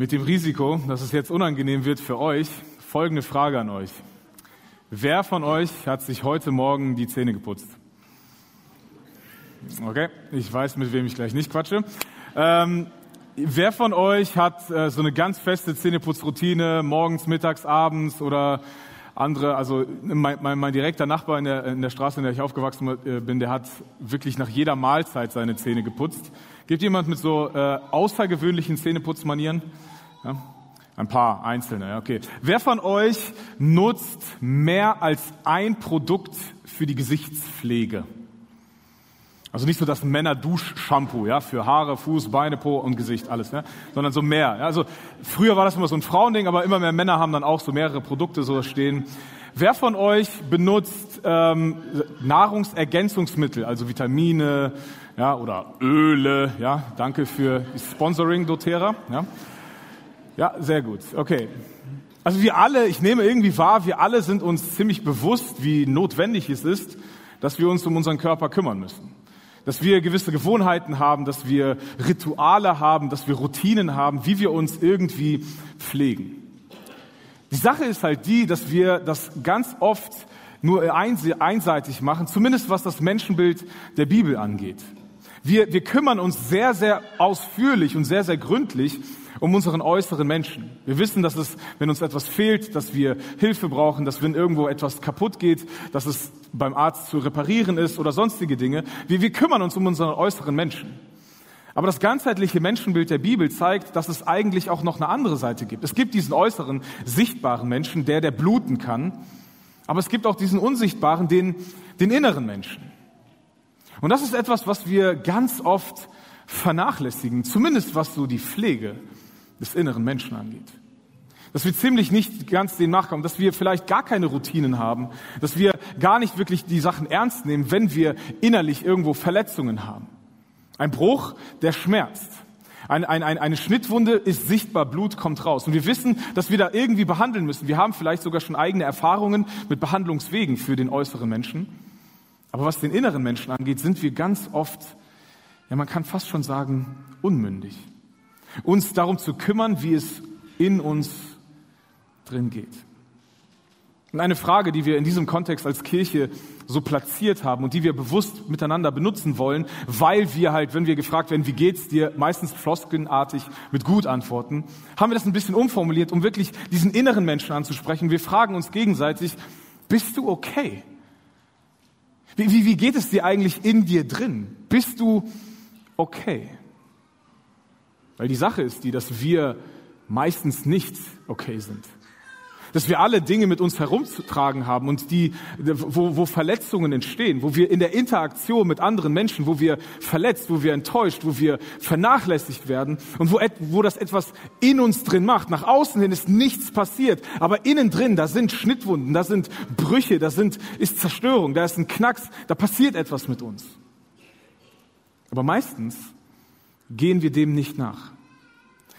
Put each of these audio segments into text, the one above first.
Mit dem Risiko, dass es jetzt unangenehm wird für euch, folgende Frage an euch. Wer von euch hat sich heute Morgen die Zähne geputzt? Okay, ich weiß, mit wem ich gleich nicht quatsche. Ähm, wer von euch hat äh, so eine ganz feste Zähneputzroutine, morgens, mittags, abends oder andere, also mein, mein, mein direkter Nachbar in der, in der Straße, in der ich aufgewachsen äh, bin, der hat wirklich nach jeder Mahlzeit seine Zähne geputzt. Gibt jemand mit so äh, außergewöhnlichen Zähneputzmanieren? Ja? Ein paar einzelne, okay. Wer von euch nutzt mehr als ein Produkt für die Gesichtspflege? Also nicht so das Männer-Dusch-Shampoo, ja, für Haare, Fuß, Beine, Po und Gesicht, alles, ja, sondern so mehr. Ja. Also früher war das immer so ein Frauending, aber immer mehr Männer haben dann auch so mehrere Produkte so stehen. Wer von euch benutzt ähm, Nahrungsergänzungsmittel, also Vitamine, ja, oder Öle, ja, danke für Sponsoring, doTERRA, ja. Ja, sehr gut. Okay. Also wir alle, ich nehme irgendwie wahr, wir alle sind uns ziemlich bewusst, wie notwendig es ist, dass wir uns um unseren Körper kümmern müssen. Dass wir gewisse Gewohnheiten haben, dass wir Rituale haben, dass wir Routinen haben, wie wir uns irgendwie pflegen. Die Sache ist halt die, dass wir das ganz oft nur einseitig machen, zumindest was das Menschenbild der Bibel angeht. Wir, wir kümmern uns sehr, sehr ausführlich und sehr, sehr gründlich um unseren äußeren Menschen. Wir wissen, dass es, wenn uns etwas fehlt, dass wir Hilfe brauchen, dass wenn irgendwo etwas kaputt geht, dass es beim Arzt zu reparieren ist oder sonstige Dinge. Wir, wir kümmern uns um unseren äußeren Menschen. Aber das ganzheitliche Menschenbild der Bibel zeigt, dass es eigentlich auch noch eine andere Seite gibt. Es gibt diesen äußeren, sichtbaren Menschen, der, der bluten kann. Aber es gibt auch diesen unsichtbaren, den, den inneren Menschen. Und das ist etwas, was wir ganz oft vernachlässigen, zumindest was so die Pflege des inneren Menschen angeht. Dass wir ziemlich nicht ganz dem nachkommen, dass wir vielleicht gar keine Routinen haben, dass wir gar nicht wirklich die Sachen ernst nehmen, wenn wir innerlich irgendwo Verletzungen haben. Ein Bruch, der schmerzt. Ein, ein, ein, eine Schnittwunde ist sichtbar, Blut kommt raus. Und wir wissen, dass wir da irgendwie behandeln müssen. Wir haben vielleicht sogar schon eigene Erfahrungen mit Behandlungswegen für den äußeren Menschen. Aber was den inneren Menschen angeht, sind wir ganz oft, ja man kann fast schon sagen, unmündig uns darum zu kümmern, wie es in uns drin geht. Und eine Frage, die wir in diesem Kontext als Kirche so platziert haben und die wir bewusst miteinander benutzen wollen, weil wir halt, wenn wir gefragt werden, wie geht's dir, meistens floskenartig mit gut antworten, haben wir das ein bisschen umformuliert, um wirklich diesen inneren Menschen anzusprechen. Wir fragen uns gegenseitig, bist du okay? Wie, wie, wie geht es dir eigentlich in dir drin? Bist du okay? Weil die Sache ist die, dass wir meistens nicht okay sind. Dass wir alle Dinge mit uns herumzutragen haben und die, wo, wo Verletzungen entstehen, wo wir in der Interaktion mit anderen Menschen, wo wir verletzt, wo wir enttäuscht, wo wir vernachlässigt werden und wo, wo das etwas in uns drin macht. Nach außen hin ist nichts passiert, aber innen drin, da sind Schnittwunden, da sind Brüche, da sind, ist Zerstörung, da ist ein Knacks, da passiert etwas mit uns. Aber meistens gehen wir dem nicht nach.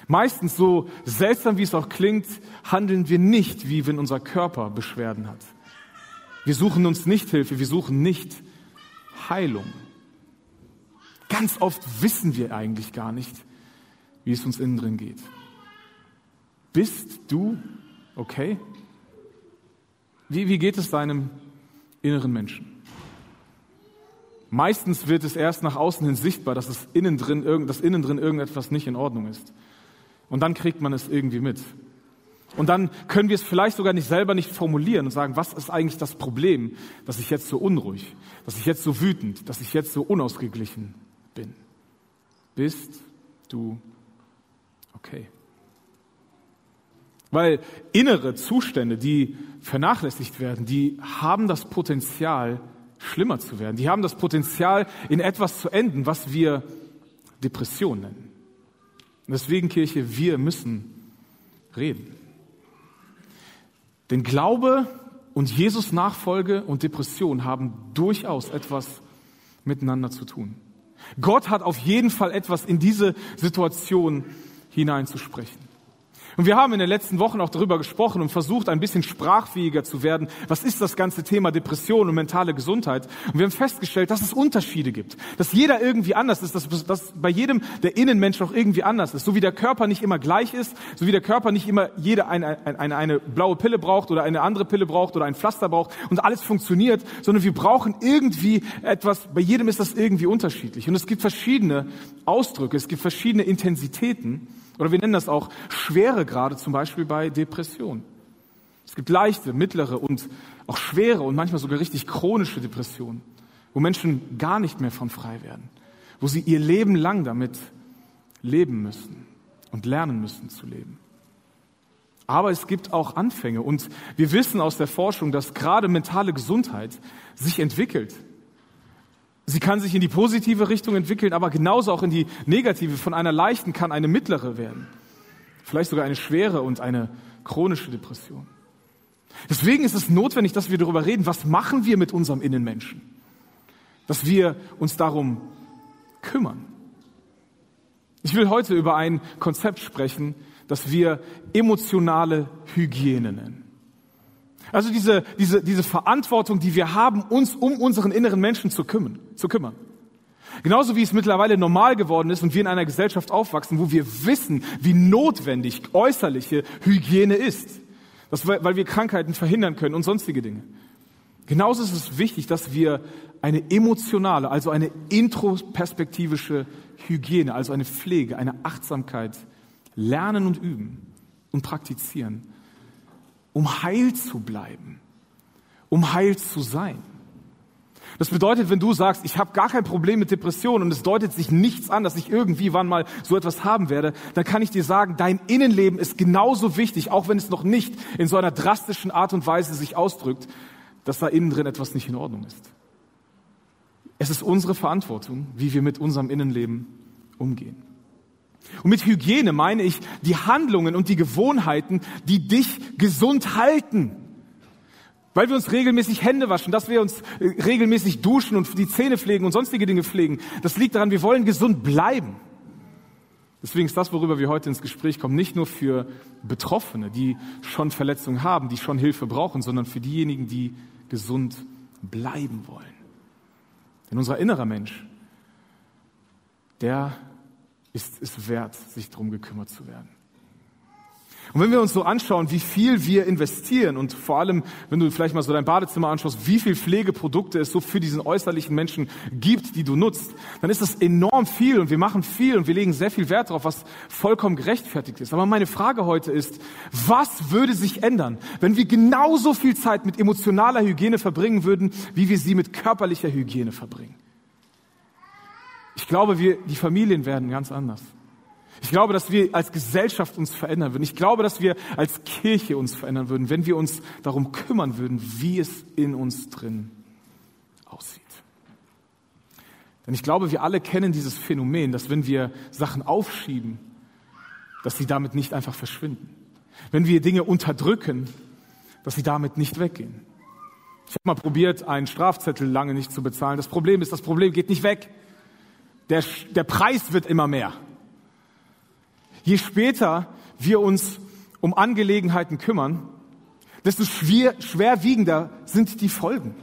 Meistens, so seltsam wie es auch klingt, handeln wir nicht, wie wenn unser Körper Beschwerden hat. Wir suchen uns nicht Hilfe, wir suchen nicht Heilung. Ganz oft wissen wir eigentlich gar nicht, wie es uns innen drin geht. Bist du okay? Wie, wie geht es deinem inneren Menschen? Meistens wird es erst nach außen hin sichtbar, dass es innen drin, dass innen drin irgendetwas nicht in Ordnung ist. Und dann kriegt man es irgendwie mit. Und dann können wir es vielleicht sogar nicht selber nicht formulieren und sagen, was ist eigentlich das Problem, dass ich jetzt so unruhig, dass ich jetzt so wütend, dass ich jetzt so unausgeglichen bin. Bist du okay? Weil innere Zustände, die vernachlässigt werden, die haben das Potenzial, schlimmer zu werden. Die haben das Potenzial, in etwas zu enden, was wir Depression nennen. Deswegen, Kirche, wir müssen reden. Denn Glaube und Jesus Nachfolge und Depression haben durchaus etwas miteinander zu tun. Gott hat auf jeden Fall etwas in diese Situation hineinzusprechen. Und wir haben in den letzten Wochen auch darüber gesprochen und versucht, ein bisschen sprachfähiger zu werden. Was ist das ganze Thema Depression und mentale Gesundheit? Und wir haben festgestellt, dass es Unterschiede gibt. Dass jeder irgendwie anders ist, dass, dass bei jedem der Innenmensch auch irgendwie anders ist. So wie der Körper nicht immer gleich ist, so wie der Körper nicht immer jeder eine, eine, eine blaue Pille braucht oder eine andere Pille braucht oder ein Pflaster braucht und alles funktioniert, sondern wir brauchen irgendwie etwas, bei jedem ist das irgendwie unterschiedlich. Und es gibt verschiedene Ausdrücke, es gibt verschiedene Intensitäten. Oder wir nennen das auch schwere Grade, zum Beispiel bei Depressionen. Es gibt leichte, mittlere und auch schwere und manchmal sogar richtig chronische Depressionen, wo Menschen gar nicht mehr von frei werden, wo sie ihr Leben lang damit leben müssen und lernen müssen zu leben. Aber es gibt auch Anfänge und wir wissen aus der Forschung, dass gerade mentale Gesundheit sich entwickelt Sie kann sich in die positive Richtung entwickeln, aber genauso auch in die negative. Von einer leichten kann eine mittlere werden. Vielleicht sogar eine schwere und eine chronische Depression. Deswegen ist es notwendig, dass wir darüber reden, was machen wir mit unserem Innenmenschen? Dass wir uns darum kümmern. Ich will heute über ein Konzept sprechen, das wir emotionale Hygiene nennen. Also diese, diese, diese Verantwortung, die wir haben, uns um unseren inneren Menschen zu kümmern, zu kümmern. Genauso wie es mittlerweile normal geworden ist und wir in einer Gesellschaft aufwachsen, wo wir wissen, wie notwendig äußerliche Hygiene ist. Das, weil wir Krankheiten verhindern können und sonstige Dinge. Genauso ist es wichtig, dass wir eine emotionale, also eine introperspektivische Hygiene, also eine Pflege, eine Achtsamkeit lernen und üben und praktizieren um heil zu bleiben, um heil zu sein. Das bedeutet, wenn du sagst, ich habe gar kein Problem mit Depressionen und es deutet sich nichts an, dass ich irgendwie wann mal so etwas haben werde, dann kann ich dir sagen, dein Innenleben ist genauso wichtig, auch wenn es noch nicht in so einer drastischen Art und Weise sich ausdrückt, dass da innen drin etwas nicht in Ordnung ist. Es ist unsere Verantwortung, wie wir mit unserem Innenleben umgehen. Und mit Hygiene meine ich die Handlungen und die Gewohnheiten, die dich gesund halten. Weil wir uns regelmäßig Hände waschen, dass wir uns äh, regelmäßig duschen und die Zähne pflegen und sonstige Dinge pflegen. Das liegt daran, wir wollen gesund bleiben. Deswegen ist das, worüber wir heute ins Gespräch kommen, nicht nur für Betroffene, die schon Verletzungen haben, die schon Hilfe brauchen, sondern für diejenigen, die gesund bleiben wollen. Denn unser innerer Mensch, der ist es wert, sich darum gekümmert zu werden. Und wenn wir uns so anschauen, wie viel wir investieren und vor allem, wenn du vielleicht mal so dein Badezimmer anschaust, wie viel Pflegeprodukte es so für diesen äußerlichen Menschen gibt, die du nutzt, dann ist das enorm viel und wir machen viel und wir legen sehr viel Wert darauf, was vollkommen gerechtfertigt ist. Aber meine Frage heute ist, was würde sich ändern, wenn wir genauso viel Zeit mit emotionaler Hygiene verbringen würden, wie wir sie mit körperlicher Hygiene verbringen? Ich glaube, wir, die Familien werden ganz anders. Ich glaube, dass wir als Gesellschaft uns verändern würden. Ich glaube, dass wir als Kirche uns verändern würden, wenn wir uns darum kümmern würden, wie es in uns drin aussieht. Denn ich glaube, wir alle kennen dieses Phänomen, dass wenn wir Sachen aufschieben, dass sie damit nicht einfach verschwinden. Wenn wir Dinge unterdrücken, dass sie damit nicht weggehen. Ich habe mal probiert, einen Strafzettel lange nicht zu bezahlen. Das Problem ist, das Problem geht nicht weg der, der Preis wird immer mehr. Je später wir uns um Angelegenheiten kümmern, desto schwer, schwerwiegender sind die Folgen.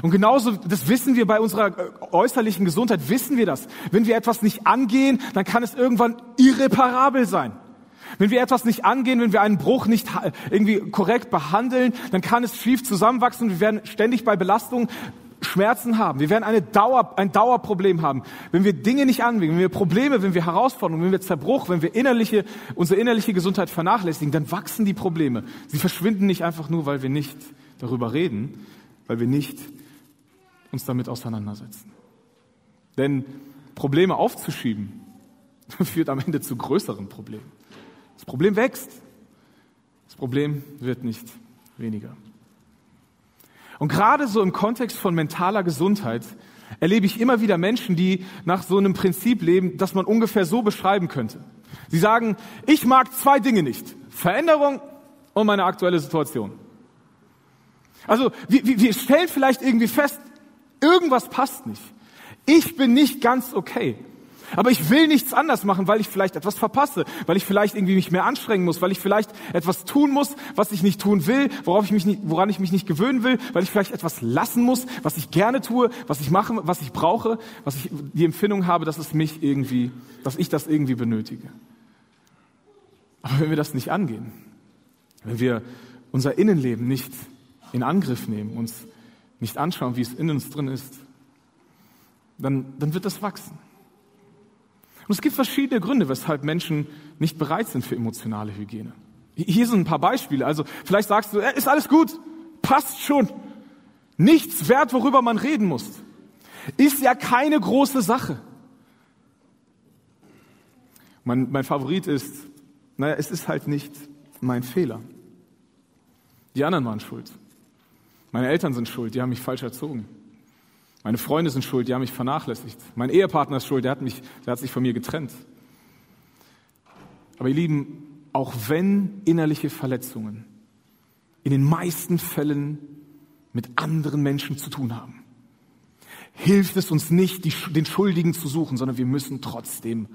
Und genauso, das wissen wir bei unserer äh, äußerlichen Gesundheit, wissen wir das. Wenn wir etwas nicht angehen, dann kann es irgendwann irreparabel sein. Wenn wir etwas nicht angehen, wenn wir einen Bruch nicht irgendwie korrekt behandeln, dann kann es schief zusammenwachsen. Wir werden ständig bei Belastung Schmerzen haben. Wir werden eine Dauer, ein Dauerproblem haben. Wenn wir Dinge nicht anwenden, wenn wir Probleme, wenn wir Herausforderungen, wenn wir Zerbruch, wenn wir innerliche, unsere innerliche Gesundheit vernachlässigen, dann wachsen die Probleme. Sie verschwinden nicht einfach nur, weil wir nicht darüber reden, weil wir nicht uns damit auseinandersetzen. Denn Probleme aufzuschieben führt am Ende zu größeren Problemen. Das Problem wächst. Das Problem wird nicht weniger. Und gerade so im Kontext von mentaler Gesundheit erlebe ich immer wieder Menschen, die nach so einem Prinzip leben, das man ungefähr so beschreiben könnte. Sie sagen, ich mag zwei Dinge nicht. Veränderung und meine aktuelle Situation. Also wir, wir stellen vielleicht irgendwie fest, irgendwas passt nicht. Ich bin nicht ganz okay. Aber ich will nichts anders machen, weil ich vielleicht etwas verpasse, weil ich vielleicht irgendwie mich mehr anstrengen muss, weil ich vielleicht etwas tun muss, was ich nicht tun will, worauf ich mich nicht, woran ich mich nicht gewöhnen will, weil ich vielleicht etwas lassen muss, was ich gerne tue, was ich mache, was ich brauche, was ich die Empfindung habe, dass es mich irgendwie, dass ich das irgendwie benötige. Aber wenn wir das nicht angehen, wenn wir unser Innenleben nicht in Angriff nehmen, uns nicht anschauen, wie es in uns drin ist, dann, dann wird das wachsen. Und es gibt verschiedene Gründe, weshalb Menschen nicht bereit sind für emotionale Hygiene. Hier sind ein paar Beispiele. Also vielleicht sagst du, äh, ist alles gut, passt schon. Nichts wert, worüber man reden muss. Ist ja keine große Sache. Mein, mein Favorit ist, naja, es ist halt nicht mein Fehler. Die anderen waren schuld. Meine Eltern sind schuld, die haben mich falsch erzogen. Meine Freunde sind schuld, die haben mich vernachlässigt. Mein Ehepartner ist schuld, der hat, mich, der hat sich von mir getrennt. Aber ihr Lieben, auch wenn innerliche Verletzungen in den meisten Fällen mit anderen Menschen zu tun haben, hilft es uns nicht, die, den Schuldigen zu suchen, sondern wir müssen trotzdem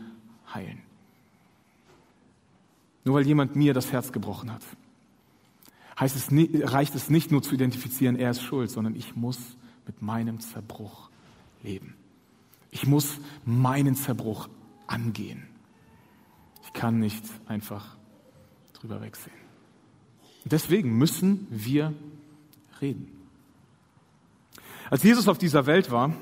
heilen. Nur weil jemand mir das Herz gebrochen hat, heißt es, reicht es nicht nur zu identifizieren, er ist schuld, sondern ich muss mit meinem Zerbruch leben. Ich muss meinen Zerbruch angehen. Ich kann nicht einfach drüber wegsehen. Deswegen müssen wir reden. Als Jesus auf dieser Welt war,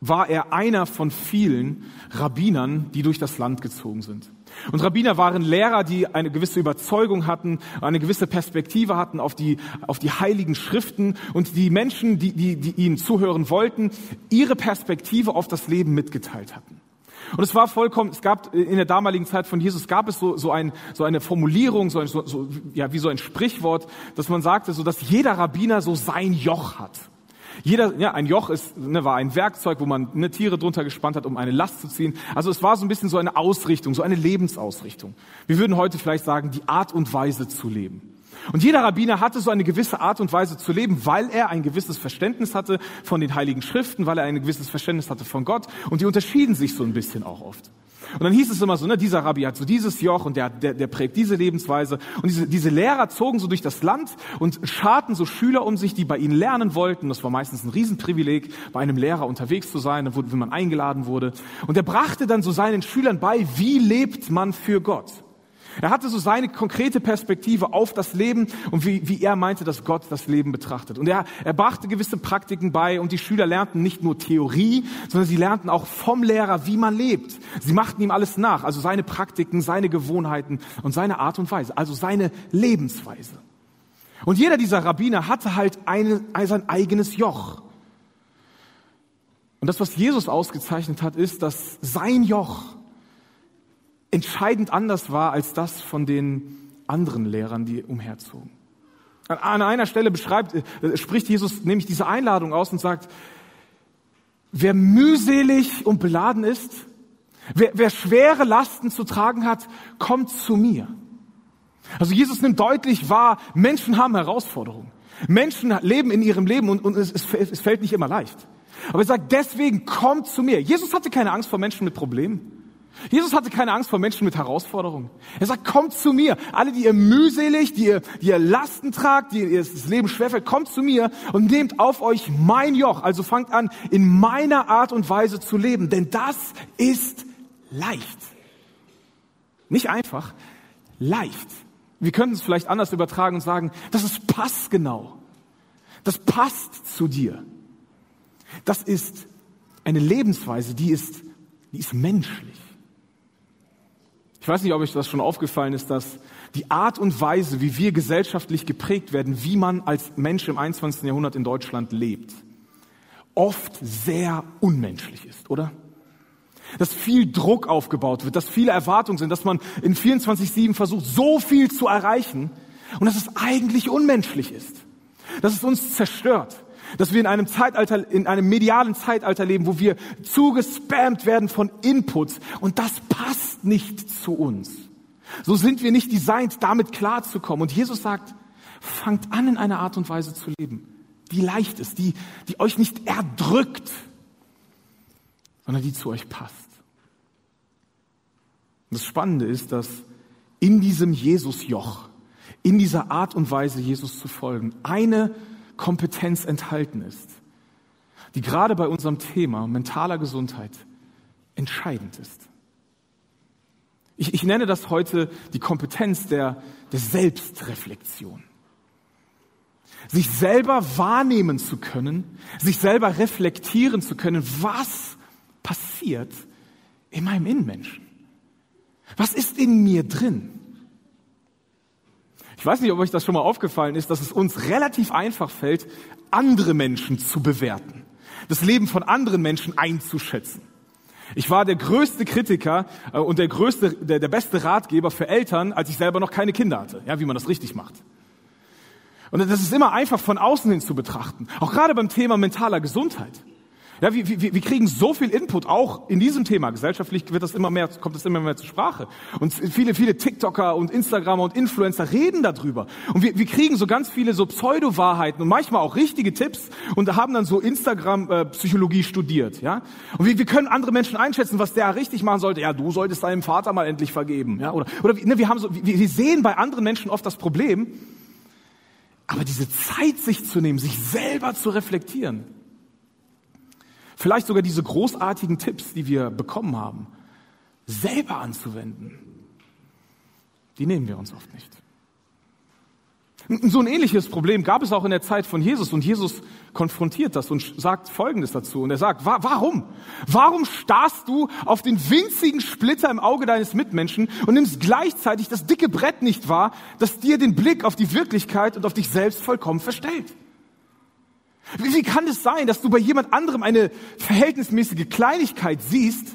war er einer von vielen Rabbinern, die durch das Land gezogen sind. Und Rabbiner waren Lehrer, die eine gewisse Überzeugung hatten, eine gewisse Perspektive hatten auf die, auf die heiligen Schriften und die Menschen, die, die, die ihnen zuhören wollten, ihre Perspektive auf das Leben mitgeteilt hatten. Und es war vollkommen, es gab in der damaligen Zeit von Jesus gab es so, so, ein, so eine Formulierung, so, ein, so, so, ja, wie so ein Sprichwort, dass man sagte, so dass jeder Rabbiner so sein Joch hat. Jeder, ja, ein Joch ist, ne, war ein Werkzeug, wo man ne, Tiere drunter gespannt hat, um eine Last zu ziehen. Also es war so ein bisschen so eine Ausrichtung, so eine Lebensausrichtung. Wir würden heute vielleicht sagen, die Art und Weise zu leben. Und jeder Rabbiner hatte so eine gewisse Art und Weise zu leben, weil er ein gewisses Verständnis hatte von den Heiligen Schriften, weil er ein gewisses Verständnis hatte von Gott. Und die unterschieden sich so ein bisschen auch oft. Und dann hieß es immer so, ne, dieser Rabbi hat so dieses Joch und der, der, der prägt diese Lebensweise. Und diese, diese Lehrer zogen so durch das Land und scharten so Schüler um sich, die bei ihnen lernen wollten. Das war meistens ein Riesenprivileg, bei einem Lehrer unterwegs zu sein, wenn man eingeladen wurde. Und er brachte dann so seinen Schülern bei, wie lebt man für Gott. Er hatte so seine konkrete Perspektive auf das Leben und wie, wie er meinte, dass Gott das Leben betrachtet. Und er, er brachte gewisse Praktiken bei und die Schüler lernten nicht nur Theorie, sondern sie lernten auch vom Lehrer, wie man lebt. Sie machten ihm alles nach, also seine Praktiken, seine Gewohnheiten und seine Art und Weise, also seine Lebensweise. Und jeder dieser Rabbiner hatte halt eine, sein eigenes Joch. Und das, was Jesus ausgezeichnet hat, ist, dass sein Joch entscheidend anders war als das von den anderen Lehrern, die umherzogen. An einer Stelle beschreibt, äh, spricht Jesus nämlich diese Einladung aus und sagt, wer mühselig und beladen ist, wer, wer schwere Lasten zu tragen hat, kommt zu mir. Also Jesus nimmt deutlich wahr, Menschen haben Herausforderungen. Menschen leben in ihrem Leben und, und es, es fällt nicht immer leicht. Aber er sagt, deswegen kommt zu mir. Jesus hatte keine Angst vor Menschen mit Problemen. Jesus hatte keine Angst vor Menschen mit Herausforderungen. Er sagt, kommt zu mir. Alle, die ihr mühselig, die ihr, die ihr Lasten tragt, die ihr das Leben schwerfällt, kommt zu mir und nehmt auf euch mein Joch. Also fangt an, in meiner Art und Weise zu leben. Denn das ist leicht. Nicht einfach, leicht. Wir könnten es vielleicht anders übertragen und sagen, das ist passgenau. Das passt zu dir. Das ist eine Lebensweise, die ist, die ist menschlich. Ich weiß nicht, ob euch das schon aufgefallen ist, dass die Art und Weise, wie wir gesellschaftlich geprägt werden, wie man als Mensch im 21. Jahrhundert in Deutschland lebt, oft sehr unmenschlich ist, oder? Dass viel Druck aufgebaut wird, dass viele Erwartungen sind, dass man in 24-7 versucht, so viel zu erreichen und dass es eigentlich unmenschlich ist. Dass es uns zerstört dass wir in einem Zeitalter, in einem medialen Zeitalter leben, wo wir zugespammt werden von Inputs und das passt nicht zu uns. So sind wir nicht designt, damit klarzukommen. Und Jesus sagt, fangt an, in einer Art und Weise zu leben, die leicht ist, die, die euch nicht erdrückt, sondern die zu euch passt. das Spannende ist, dass in diesem Jesus-Joch, in dieser Art und Weise, Jesus zu folgen, eine Kompetenz enthalten ist, die gerade bei unserem Thema mentaler Gesundheit entscheidend ist. Ich, ich nenne das heute die Kompetenz der, der Selbstreflexion. Sich selber wahrnehmen zu können, sich selber reflektieren zu können, was passiert in meinem Innenmenschen. Was ist in mir drin? Ich weiß nicht, ob euch das schon mal aufgefallen ist, dass es uns relativ einfach fällt, andere Menschen zu bewerten, das Leben von anderen Menschen einzuschätzen. Ich war der größte Kritiker äh, und der größte, der, der beste Ratgeber für Eltern, als ich selber noch keine Kinder hatte, ja, wie man das richtig macht. Und das ist immer einfach von außen hin zu betrachten. Auch gerade beim Thema mentaler Gesundheit. Ja, wir, wir, wir kriegen so viel Input auch in diesem Thema. Gesellschaftlich wird das immer mehr, kommt das immer mehr zur Sprache. Und viele, viele TikToker und Instagramer und Influencer reden darüber. Und wir, wir kriegen so ganz viele so Pseudo-Wahrheiten und manchmal auch richtige Tipps und haben dann so Instagram-Psychologie studiert. Ja, und wir, wir können andere Menschen einschätzen, was der richtig machen sollte. Ja, du solltest deinem Vater mal endlich vergeben. Ja, oder oder ne, wir haben so, wir, wir sehen bei anderen Menschen oft das Problem. Aber diese Zeit, sich zu nehmen, sich selber zu reflektieren, vielleicht sogar diese großartigen Tipps, die wir bekommen haben, selber anzuwenden, die nehmen wir uns oft nicht. So ein ähnliches Problem gab es auch in der Zeit von Jesus und Jesus konfrontiert das und sagt Folgendes dazu. Und er sagt, warum? Warum starrst du auf den winzigen Splitter im Auge deines Mitmenschen und nimmst gleichzeitig das dicke Brett nicht wahr, das dir den Blick auf die Wirklichkeit und auf dich selbst vollkommen verstellt? Wie, wie kann es sein, dass du bei jemand anderem eine verhältnismäßige Kleinigkeit siehst,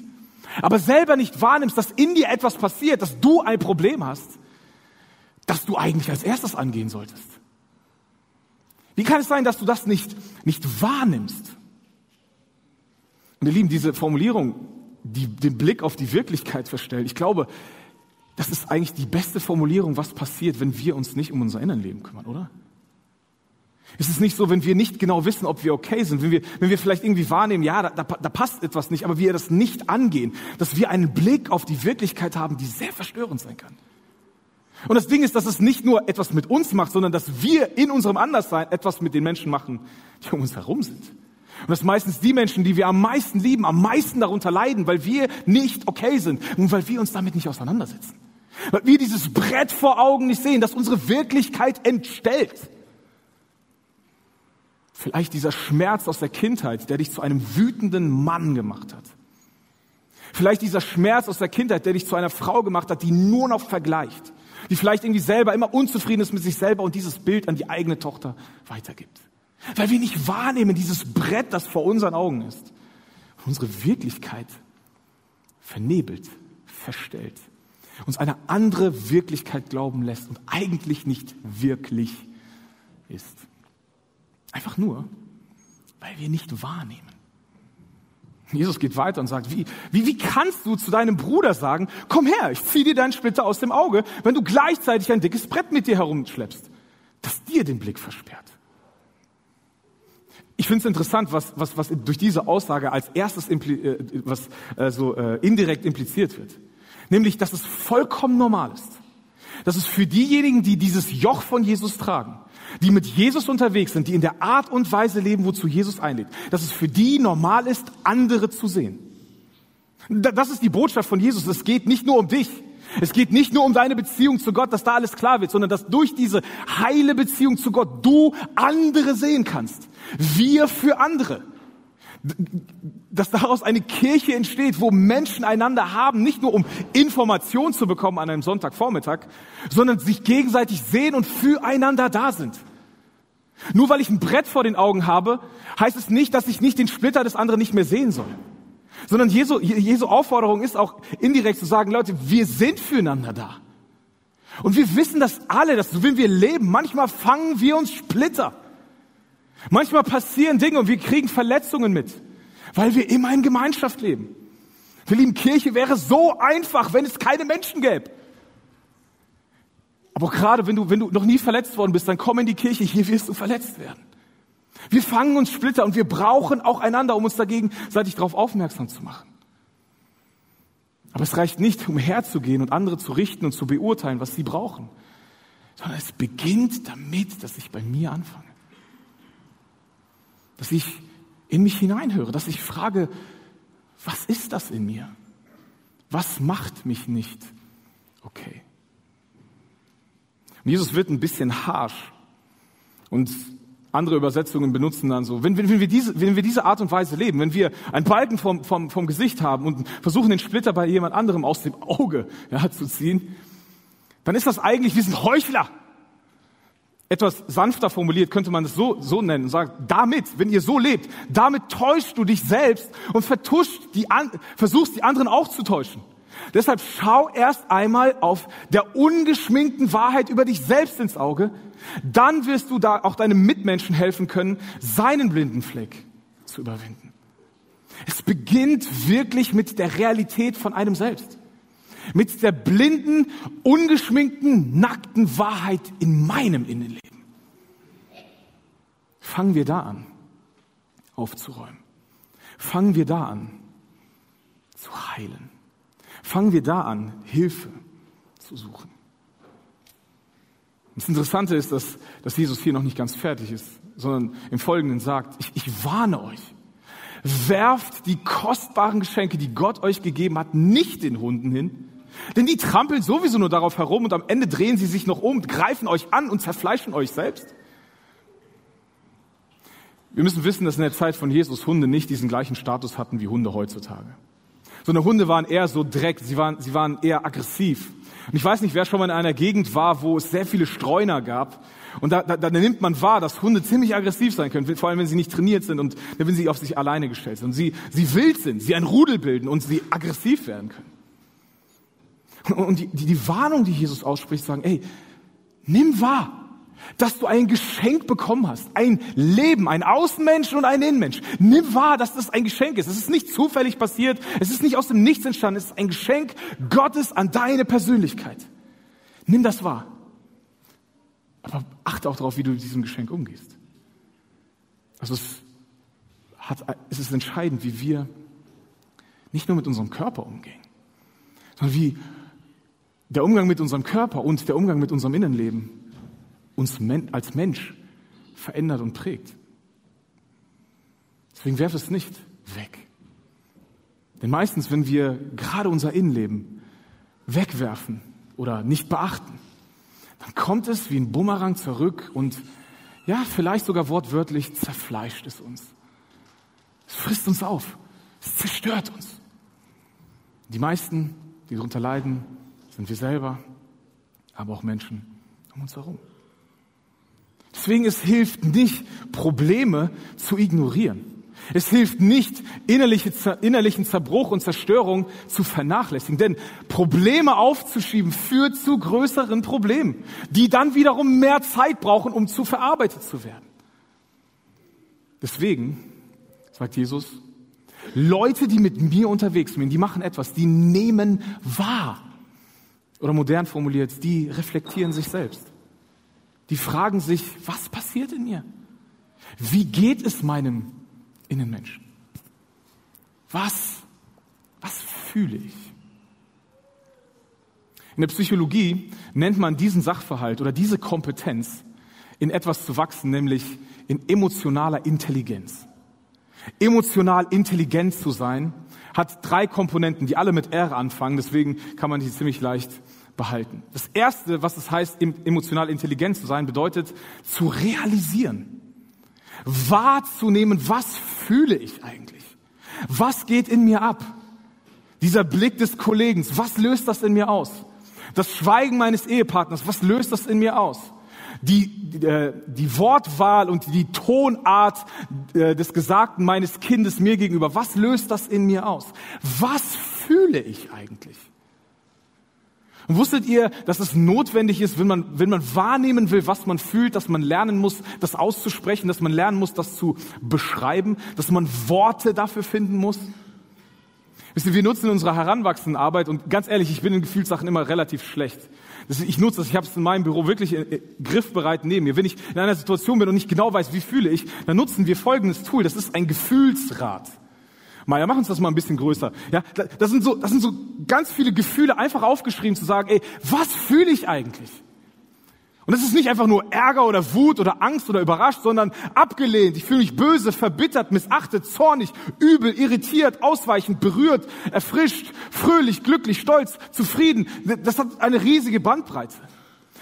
aber selber nicht wahrnimmst, dass in dir etwas passiert, dass du ein Problem hast, das du eigentlich als erstes angehen solltest? Wie kann es sein, dass du das nicht, nicht wahrnimmst? Und ihr Lieben, diese Formulierung, die den Blick auf die Wirklichkeit verstellt, ich glaube, das ist eigentlich die beste Formulierung, was passiert, wenn wir uns nicht um unser Innenleben kümmern, oder? Ist es nicht so, wenn wir nicht genau wissen, ob wir okay sind, wenn wir, wenn wir vielleicht irgendwie wahrnehmen, ja, da, da, da passt etwas nicht, aber wir das nicht angehen, dass wir einen Blick auf die Wirklichkeit haben, die sehr verstörend sein kann. Und das Ding ist, dass es nicht nur etwas mit uns macht, sondern dass wir in unserem Anderssein etwas mit den Menschen machen, die um uns herum sind. Und das meistens die Menschen, die wir am meisten lieben, am meisten darunter leiden, weil wir nicht okay sind und weil wir uns damit nicht auseinandersetzen. Weil wir dieses Brett vor Augen nicht sehen, das unsere Wirklichkeit entstellt. Vielleicht dieser Schmerz aus der Kindheit, der dich zu einem wütenden Mann gemacht hat. Vielleicht dieser Schmerz aus der Kindheit, der dich zu einer Frau gemacht hat, die nur noch vergleicht. Die vielleicht irgendwie selber immer unzufrieden ist mit sich selber und dieses Bild an die eigene Tochter weitergibt. Weil wir nicht wahrnehmen, dieses Brett, das vor unseren Augen ist. unsere Wirklichkeit vernebelt, verstellt. Uns eine andere Wirklichkeit glauben lässt und eigentlich nicht wirklich ist. Einfach nur, weil wir nicht wahrnehmen. Jesus geht weiter und sagt, wie, wie, wie kannst du zu deinem Bruder sagen, komm her, ich zieh dir deinen Splitter aus dem Auge, wenn du gleichzeitig ein dickes Brett mit dir herumschleppst, das dir den Blick versperrt. Ich finde es interessant, was, was, was durch diese Aussage als erstes äh, was, äh, so, äh, indirekt impliziert wird. Nämlich, dass es vollkommen normal ist. Dass es für diejenigen, die dieses Joch von Jesus tragen, die mit Jesus unterwegs sind, die in der Art und Weise leben, wozu Jesus einlädt, dass es für die normal ist, andere zu sehen. Das ist die Botschaft von Jesus. Es geht nicht nur um dich. Es geht nicht nur um deine Beziehung zu Gott, dass da alles klar wird, sondern dass durch diese heile Beziehung zu Gott du andere sehen kannst. Wir für andere. Dass daraus eine Kirche entsteht, wo Menschen einander haben, nicht nur um Informationen zu bekommen an einem Sonntagvormittag, sondern sich gegenseitig sehen und füreinander da sind. Nur weil ich ein Brett vor den Augen habe, heißt es nicht, dass ich nicht den Splitter des anderen nicht mehr sehen soll. Sondern Jesu, Jesu Aufforderung ist auch indirekt zu sagen, Leute, wir sind füreinander da. Und wir wissen das alle, dass wenn wir leben, manchmal fangen wir uns Splitter. Manchmal passieren Dinge und wir kriegen Verletzungen mit, weil wir immer in Gemeinschaft leben. Wir lieben Kirche wäre so einfach, wenn es keine Menschen gäbe. Aber gerade wenn du, wenn du noch nie verletzt worden bist, dann komm in die Kirche, hier wirst du verletzt werden. Wir fangen uns Splitter und wir brauchen auch einander, um uns dagegen seitig darauf aufmerksam zu machen. Aber es reicht nicht, umherzugehen und andere zu richten und zu beurteilen, was sie brauchen, sondern es beginnt damit, dass ich bei mir anfange. Dass ich in mich hineinhöre, dass ich frage, was ist das in mir? Was macht mich nicht okay? Und Jesus wird ein bisschen harsh und andere Übersetzungen benutzen dann so, wenn, wenn, wenn, wir diese, wenn wir diese Art und Weise leben, wenn wir einen Balken vom, vom, vom Gesicht haben und versuchen, den Splitter bei jemand anderem aus dem Auge ja, zu ziehen, dann ist das eigentlich, wir sind Heuchler. Etwas sanfter formuliert könnte man es so, so nennen und sagt, damit, wenn ihr so lebt, damit täuscht du dich selbst und vertuscht die, versuchst die anderen auch zu täuschen. Deshalb schau erst einmal auf der ungeschminkten Wahrheit über dich selbst ins Auge. Dann wirst du da auch deinem Mitmenschen helfen können, seinen blinden Fleck zu überwinden. Es beginnt wirklich mit der Realität von einem selbst. Mit der blinden, ungeschminkten, nackten Wahrheit in meinem Innenleben. Fangen wir da an, aufzuräumen. Fangen wir da an, zu heilen. Fangen wir da an, Hilfe zu suchen. Das Interessante ist, dass, dass Jesus hier noch nicht ganz fertig ist, sondern im Folgenden sagt, ich, ich warne euch, werft die kostbaren Geschenke, die Gott euch gegeben hat, nicht den Hunden hin, denn die trampeln sowieso nur darauf herum und am Ende drehen sie sich noch um, greifen euch an und zerfleischen euch selbst. Wir müssen wissen, dass in der Zeit von Jesus Hunde nicht diesen gleichen Status hatten wie Hunde heutzutage sondern Hunde waren eher so Dreck, sie waren, sie waren eher aggressiv. Und ich weiß nicht, wer schon mal in einer Gegend war, wo es sehr viele Streuner gab. Und da, da, da nimmt man wahr, dass Hunde ziemlich aggressiv sein können, vor allem wenn sie nicht trainiert sind und wenn sie auf sich alleine gestellt sind. Und sie, sie wild sind, sie ein Rudel bilden und sie aggressiv werden können. Und die, die, die Warnung, die Jesus ausspricht, sagen, ey, nimm wahr, dass du ein Geschenk bekommen hast. Ein Leben, ein Außenmensch und ein Innenmensch. Nimm wahr, dass das ein Geschenk ist. Es ist nicht zufällig passiert. Es ist nicht aus dem Nichts entstanden. Es ist ein Geschenk Gottes an deine Persönlichkeit. Nimm das wahr. Aber achte auch darauf, wie du mit diesem Geschenk umgehst. Also es, hat, es ist entscheidend, wie wir nicht nur mit unserem Körper umgehen, sondern wie der Umgang mit unserem Körper und der Umgang mit unserem Innenleben uns als Mensch verändert und prägt. Deswegen werf es nicht weg. Denn meistens, wenn wir gerade unser Innenleben wegwerfen oder nicht beachten, dann kommt es wie ein Bumerang zurück und ja, vielleicht sogar wortwörtlich zerfleischt es uns. Es frisst uns auf. Es zerstört uns. Die meisten, die darunter leiden, sind wir selber, aber auch Menschen um uns herum. Deswegen es hilft nicht, Probleme zu ignorieren. Es hilft nicht, innerliche, innerlichen Zerbruch und Zerstörung zu vernachlässigen. Denn Probleme aufzuschieben führt zu größeren Problemen, die dann wiederum mehr Zeit brauchen, um zu verarbeitet zu werden. Deswegen, sagt Jesus, Leute, die mit mir unterwegs sind, die machen etwas, die nehmen wahr. Oder modern formuliert, die reflektieren sich selbst. Die fragen sich, was passiert in mir? Wie geht es meinem Innenmenschen? Was, was fühle ich? In der Psychologie nennt man diesen Sachverhalt oder diese Kompetenz, in etwas zu wachsen, nämlich in emotionaler Intelligenz. Emotional intelligent zu sein, hat drei Komponenten, die alle mit R anfangen, deswegen kann man die ziemlich leicht behalten. Das erste, was es heißt, emotional intelligent zu sein, bedeutet zu realisieren, wahrzunehmen, was fühle ich eigentlich? Was geht in mir ab? Dieser Blick des Kollegen, was löst das in mir aus? Das Schweigen meines Ehepartners, was löst das in mir aus? Die, die, äh, die Wortwahl und die Tonart äh, des Gesagten meines Kindes mir gegenüber, was löst das in mir aus? Was fühle ich eigentlich? Und wusstet ihr, dass es notwendig ist, wenn man, wenn man wahrnehmen will, was man fühlt, dass man lernen muss, das auszusprechen, dass man lernen muss, das zu beschreiben, dass man Worte dafür finden muss? Wisst ihr, wir nutzen in unserer heranwachsenden Arbeit und ganz ehrlich, ich bin in Gefühlssachen immer relativ schlecht. Ich nutze das, ich habe es in meinem Büro wirklich äh, griffbereit neben mir. Wenn ich in einer Situation bin und nicht genau weiß, wie fühle ich, dann nutzen wir folgendes Tool, das ist ein Gefühlsrad. Maja, mach uns das mal ein bisschen größer. Ja, das sind so, das sind so ganz viele Gefühle einfach aufgeschrieben zu sagen, ey, was fühle ich eigentlich? Und es ist nicht einfach nur Ärger oder Wut oder Angst oder überrascht, sondern abgelehnt. Ich fühle mich böse, verbittert, missachtet, zornig, übel, irritiert, ausweichend, berührt, erfrischt, fröhlich, glücklich, stolz, zufrieden. Das hat eine riesige Bandbreite.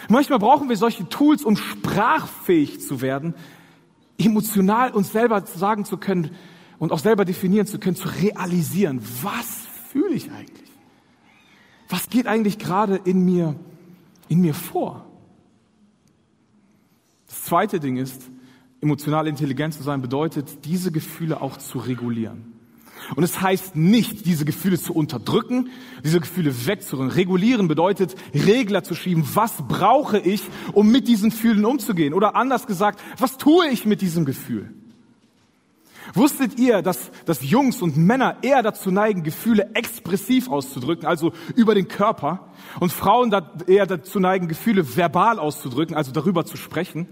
Manchmal brauchen wir solche Tools, um sprachfähig zu werden, emotional uns selber sagen zu können und auch selber definieren zu können, zu realisieren, was fühle ich eigentlich? Was geht eigentlich gerade in mir, in mir vor? Das zweite Ding ist, emotional intelligent zu sein bedeutet, diese Gefühle auch zu regulieren. Und es heißt nicht, diese Gefühle zu unterdrücken, diese Gefühle wegzuräumen. Regulieren bedeutet, Regler zu schieben. Was brauche ich, um mit diesen Gefühlen umzugehen? Oder anders gesagt, was tue ich mit diesem Gefühl? Wusstet ihr, dass, dass Jungs und Männer eher dazu neigen, Gefühle expressiv auszudrücken, also über den Körper, und Frauen eher dazu neigen, Gefühle verbal auszudrücken, also darüber zu sprechen?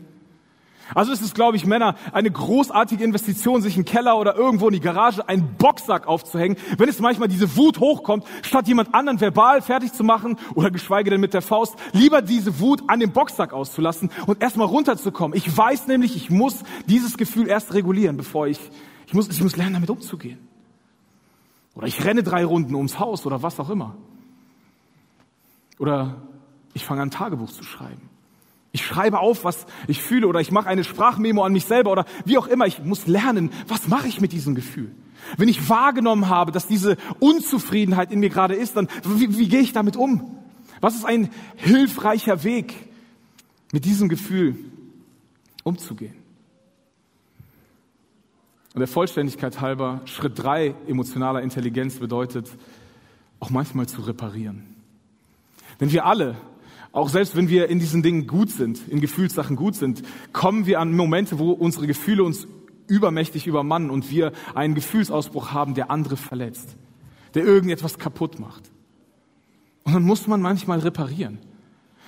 Also ist es, glaube ich, Männer, eine großartige Investition, sich im Keller oder irgendwo in die Garage einen Boxsack aufzuhängen, wenn es manchmal diese Wut hochkommt, statt jemand anderen verbal fertig zu machen oder geschweige denn mit der Faust, lieber diese Wut an dem Boxsack auszulassen und erstmal runterzukommen. Ich weiß nämlich, ich muss dieses Gefühl erst regulieren, bevor ich, ich muss, ich muss lernen, damit umzugehen. Oder ich renne drei Runden ums Haus oder was auch immer. Oder ich fange an, Tagebuch zu schreiben. Ich schreibe auf, was ich fühle oder ich mache eine Sprachmemo an mich selber oder wie auch immer. Ich muss lernen, was mache ich mit diesem Gefühl? Wenn ich wahrgenommen habe, dass diese Unzufriedenheit in mir gerade ist, dann wie, wie gehe ich damit um? Was ist ein hilfreicher Weg, mit diesem Gefühl umzugehen? Und der Vollständigkeit halber, Schritt drei emotionaler Intelligenz bedeutet, auch manchmal zu reparieren. Denn wir alle auch selbst wenn wir in diesen Dingen gut sind, in Gefühlssachen gut sind, kommen wir an Momente, wo unsere Gefühle uns übermächtig übermannen und wir einen Gefühlsausbruch haben, der andere verletzt, der irgendetwas kaputt macht. Und dann muss man manchmal reparieren.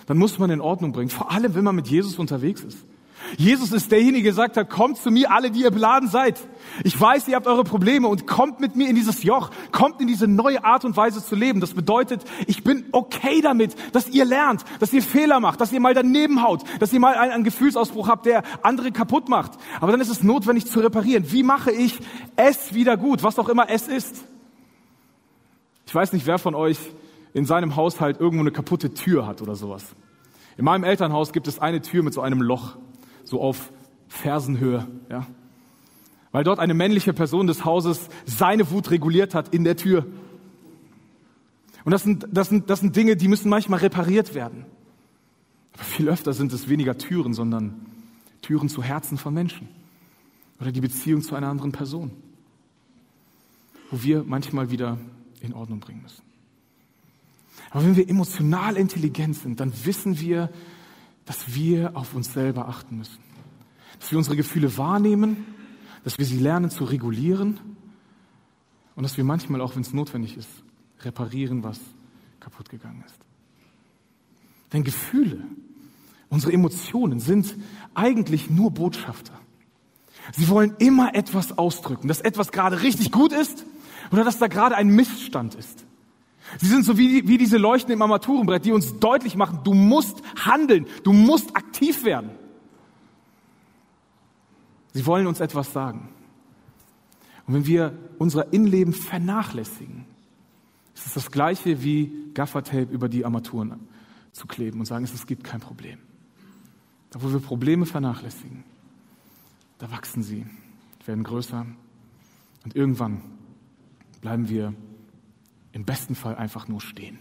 Dann muss man in Ordnung bringen. Vor allem, wenn man mit Jesus unterwegs ist. Jesus ist derjenige, der gesagt hat, kommt zu mir, alle, die ihr beladen seid. Ich weiß, ihr habt eure Probleme und kommt mit mir in dieses Joch, kommt in diese neue Art und Weise zu leben. Das bedeutet, ich bin okay damit, dass ihr lernt, dass ihr Fehler macht, dass ihr mal daneben haut, dass ihr mal einen, einen Gefühlsausbruch habt, der andere kaputt macht. Aber dann ist es notwendig zu reparieren. Wie mache ich es wieder gut, was auch immer es ist? Ich weiß nicht, wer von euch in seinem Haushalt irgendwo eine kaputte Tür hat oder sowas. In meinem Elternhaus gibt es eine Tür mit so einem Loch so auf Fersenhöhe, ja. Weil dort eine männliche Person des Hauses seine Wut reguliert hat in der Tür. Und das sind, das sind, das sind Dinge, die müssen manchmal repariert werden. Aber viel öfter sind es weniger Türen, sondern Türen zu Herzen von Menschen. Oder die Beziehung zu einer anderen Person. Wo wir manchmal wieder in Ordnung bringen müssen. Aber wenn wir emotional intelligent sind, dann wissen wir, dass wir auf uns selber achten müssen. Dass wir unsere Gefühle wahrnehmen, dass wir sie lernen zu regulieren und dass wir manchmal auch, wenn es notwendig ist, reparieren, was kaputt gegangen ist. Denn Gefühle, unsere Emotionen sind eigentlich nur Botschafter. Sie wollen immer etwas ausdrücken, dass etwas gerade richtig gut ist oder dass da gerade ein Missstand ist. Sie sind so wie, wie diese Leuchten im Armaturenbrett, die uns deutlich machen, du musst handeln, du musst aktiv werden. Sie wollen uns etwas sagen. Und wenn wir unser Innenleben vernachlässigen, ist es das Gleiche wie Gaffertape über die Armaturen zu kleben und sagen, es gibt kein Problem. Da, wo wir Probleme vernachlässigen, da wachsen sie, werden größer und irgendwann bleiben wir im besten Fall einfach nur stehen.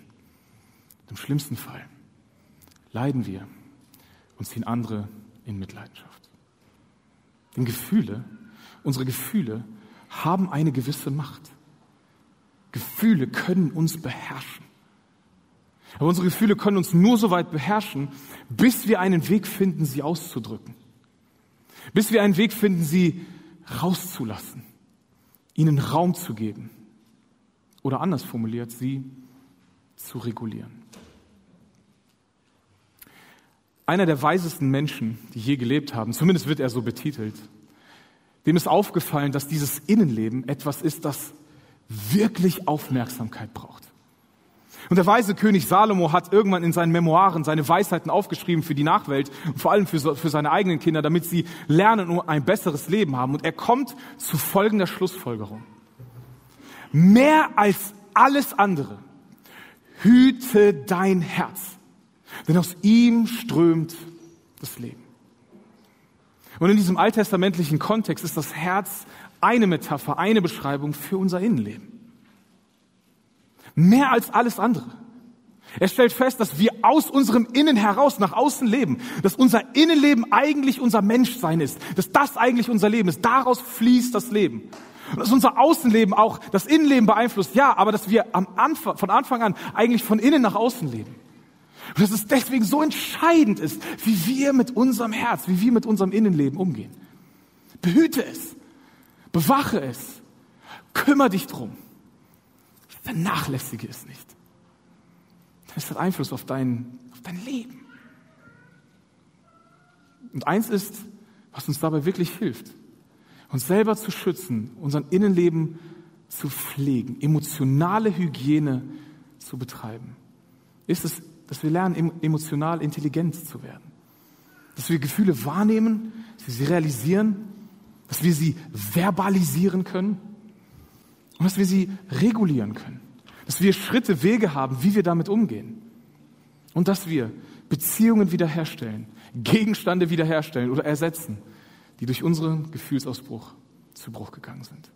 Im schlimmsten Fall leiden wir und ziehen andere in Mitleidenschaft. Denn Gefühle, unsere Gefühle haben eine gewisse Macht. Gefühle können uns beherrschen. Aber unsere Gefühle können uns nur so weit beherrschen, bis wir einen Weg finden, sie auszudrücken. Bis wir einen Weg finden, sie rauszulassen, ihnen Raum zu geben. Oder anders formuliert, sie zu regulieren. Einer der weisesten Menschen, die je gelebt haben, zumindest wird er so betitelt, dem ist aufgefallen, dass dieses Innenleben etwas ist, das wirklich Aufmerksamkeit braucht. Und der weise König Salomo hat irgendwann in seinen Memoiren seine Weisheiten aufgeschrieben für die Nachwelt und vor allem für, für seine eigenen Kinder, damit sie lernen und ein besseres Leben haben. Und er kommt zu folgender Schlussfolgerung. Mehr als alles andere, hüte dein Herz, denn aus ihm strömt das Leben. Und in diesem alttestamentlichen Kontext ist das Herz eine Metapher, eine Beschreibung für unser Innenleben. Mehr als alles andere. Er stellt fest, dass wir aus unserem Innen heraus nach außen leben, dass unser Innenleben eigentlich unser Menschsein ist, dass das eigentlich unser Leben ist. Daraus fließt das Leben. Und dass unser Außenleben auch das Innenleben beeinflusst, ja, aber dass wir am Anfang, von Anfang an eigentlich von innen nach außen leben. Und dass es deswegen so entscheidend ist, wie wir mit unserem Herz, wie wir mit unserem Innenleben umgehen. Behüte es, bewache es, kümmere dich drum. Vernachlässige es nicht. Das hat Einfluss auf dein, auf dein Leben. Und eins ist, was uns dabei wirklich hilft, uns selber zu schützen, unser Innenleben zu pflegen, emotionale Hygiene zu betreiben, ist es, dass wir lernen, emotional intelligent zu werden. Dass wir Gefühle wahrnehmen, dass wir sie realisieren, dass wir sie verbalisieren können und dass wir sie regulieren können. Dass wir Schritte, Wege haben, wie wir damit umgehen. Und dass wir Beziehungen wiederherstellen, Gegenstände wiederherstellen oder ersetzen, die durch unseren Gefühlsausbruch zu Bruch gegangen sind.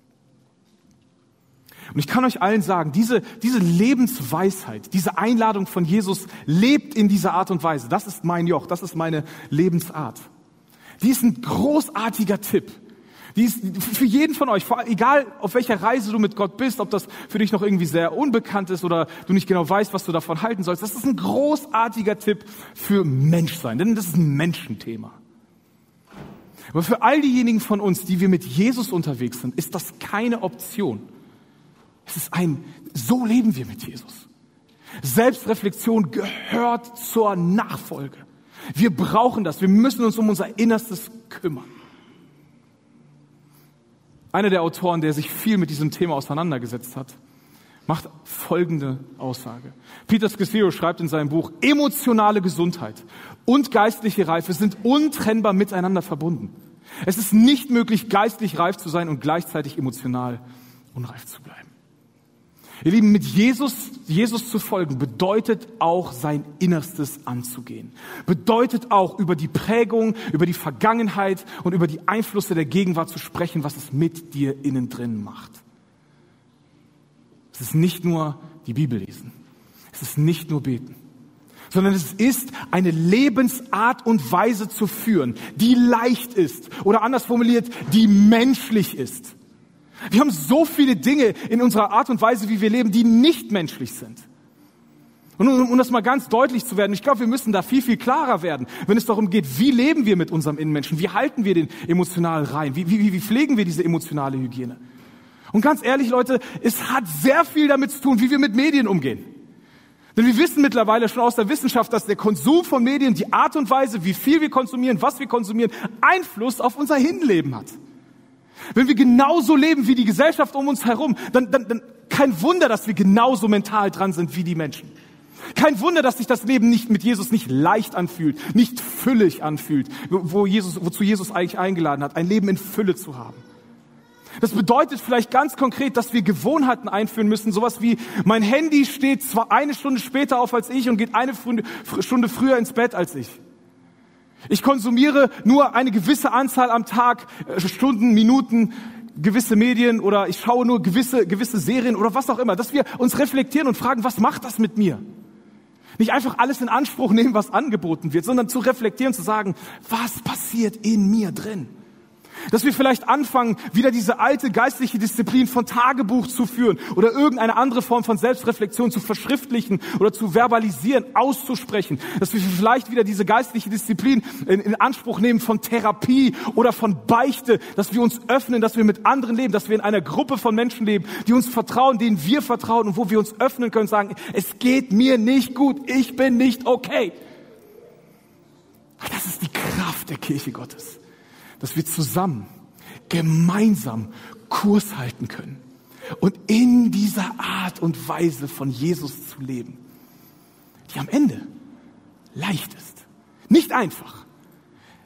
Und ich kann euch allen sagen, diese, diese Lebensweisheit, diese Einladung von Jesus lebt in dieser Art und Weise. Das ist mein Joch, das ist meine Lebensart. Die ist ein großartiger Tipp die ist für jeden von euch, egal auf welcher Reise du mit Gott bist, ob das für dich noch irgendwie sehr unbekannt ist oder du nicht genau weißt, was du davon halten sollst, das ist ein großartiger Tipp für Menschsein, denn das ist ein Menschenthema. Aber für all diejenigen von uns, die wir mit Jesus unterwegs sind, ist das keine Option. Es ist ein, so leben wir mit Jesus. Selbstreflexion gehört zur Nachfolge. Wir brauchen das. Wir müssen uns um unser Innerstes kümmern. Einer der Autoren, der sich viel mit diesem Thema auseinandergesetzt hat, macht folgende Aussage. Peter Scazzero schreibt in seinem Buch, emotionale Gesundheit und geistliche Reife sind untrennbar miteinander verbunden. Es ist nicht möglich, geistlich reif zu sein und gleichzeitig emotional unreif zu bleiben. Ihr Lieben, mit Jesus, Jesus zu folgen, bedeutet auch sein Innerstes anzugehen. Bedeutet auch über die Prägung, über die Vergangenheit und über die Einflüsse der Gegenwart zu sprechen, was es mit dir innen drin macht. Es ist nicht nur die Bibel lesen. Es ist nicht nur beten. Sondern es ist eine Lebensart und Weise zu führen, die leicht ist oder anders formuliert, die menschlich ist wir haben so viele Dinge in unserer Art und Weise, wie wir leben, die nicht menschlich sind. Und um, um das mal ganz deutlich zu werden, ich glaube, wir müssen da viel, viel klarer werden, wenn es darum geht, wie leben wir mit unserem Innenmenschen, wie halten wir den emotional rein, wie, wie, wie pflegen wir diese emotionale Hygiene. Und ganz ehrlich, Leute, es hat sehr viel damit zu tun, wie wir mit Medien umgehen. Denn wir wissen mittlerweile schon aus der Wissenschaft, dass der Konsum von Medien, die Art und Weise, wie viel wir konsumieren, was wir konsumieren, Einfluss auf unser Hinleben hat. Wenn wir genauso leben wie die Gesellschaft um uns herum, dann, dann, dann kein Wunder, dass wir genauso mental dran sind wie die Menschen. Kein Wunder, dass sich das Leben nicht mit Jesus nicht leicht anfühlt, nicht füllig anfühlt, wo Jesus, wozu Jesus eigentlich eingeladen hat, ein Leben in Fülle zu haben. Das bedeutet vielleicht ganz konkret, dass wir Gewohnheiten einführen müssen, sowas wie mein Handy steht zwar eine Stunde später auf als ich und geht eine Stunde früher ins Bett als ich. Ich konsumiere nur eine gewisse Anzahl am Tag, äh, Stunden, Minuten, gewisse Medien oder ich schaue nur gewisse, gewisse Serien oder was auch immer, dass wir uns reflektieren und fragen, was macht das mit mir? Nicht einfach alles in Anspruch nehmen, was angeboten wird, sondern zu reflektieren, zu sagen, was passiert in mir drin? Dass wir vielleicht anfangen, wieder diese alte geistliche Disziplin von Tagebuch zu führen oder irgendeine andere Form von Selbstreflexion zu verschriftlichen oder zu verbalisieren, auszusprechen. Dass wir vielleicht wieder diese geistliche Disziplin in, in Anspruch nehmen von Therapie oder von Beichte, dass wir uns öffnen, dass wir mit anderen leben, dass wir in einer Gruppe von Menschen leben, die uns vertrauen, denen wir vertrauen und wo wir uns öffnen können, sagen, es geht mir nicht gut, ich bin nicht okay. Das ist die Kraft der Kirche Gottes dass wir zusammen, gemeinsam Kurs halten können. und in dieser Art und Weise von Jesus zu leben, die am Ende leicht ist. Nicht einfach,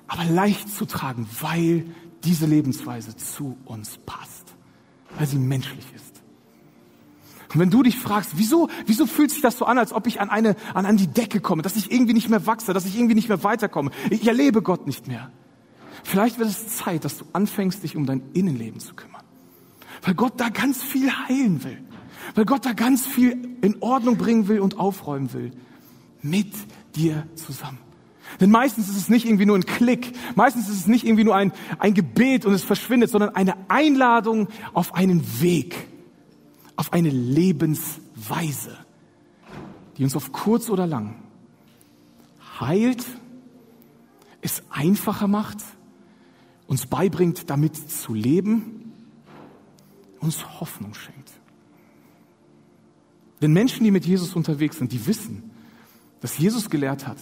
aber leicht zu tragen, weil diese Lebensweise zu uns passt, weil sie menschlich ist. Und wenn du dich fragst, wieso, wieso fühlt sich das so an, als ob ich an eine, an, an die Decke komme, dass ich irgendwie nicht mehr wachse, dass ich irgendwie nicht mehr weiterkomme, ich erlebe Gott nicht mehr. Vielleicht wird es Zeit, dass du anfängst, dich um dein Innenleben zu kümmern. Weil Gott da ganz viel heilen will. Weil Gott da ganz viel in Ordnung bringen will und aufräumen will. Mit dir zusammen. Denn meistens ist es nicht irgendwie nur ein Klick, meistens ist es nicht irgendwie nur ein, ein Gebet und es verschwindet, sondern eine Einladung auf einen Weg, auf eine Lebensweise, die uns auf kurz oder lang heilt, es einfacher macht, uns beibringt, damit zu leben, uns Hoffnung schenkt. Denn Menschen, die mit Jesus unterwegs sind, die wissen, dass Jesus gelehrt hat,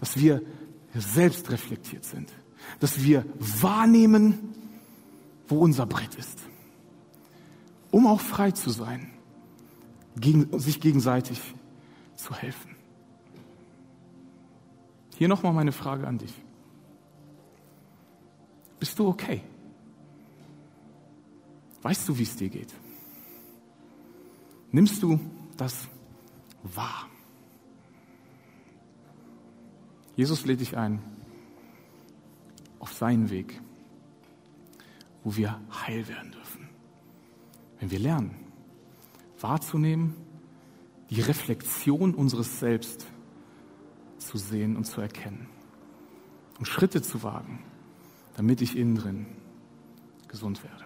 dass wir selbst reflektiert sind, dass wir wahrnehmen, wo unser Brett ist, um auch frei zu sein, gegen, sich gegenseitig zu helfen. Hier nochmal meine Frage an dich. Bist du okay? Weißt du, wie es dir geht? Nimmst du das wahr? Jesus lädt dich ein auf seinen Weg, wo wir heil werden dürfen. Wenn wir lernen, wahrzunehmen, die Reflexion unseres Selbst zu sehen und zu erkennen und Schritte zu wagen, damit ich innen drin gesund werde.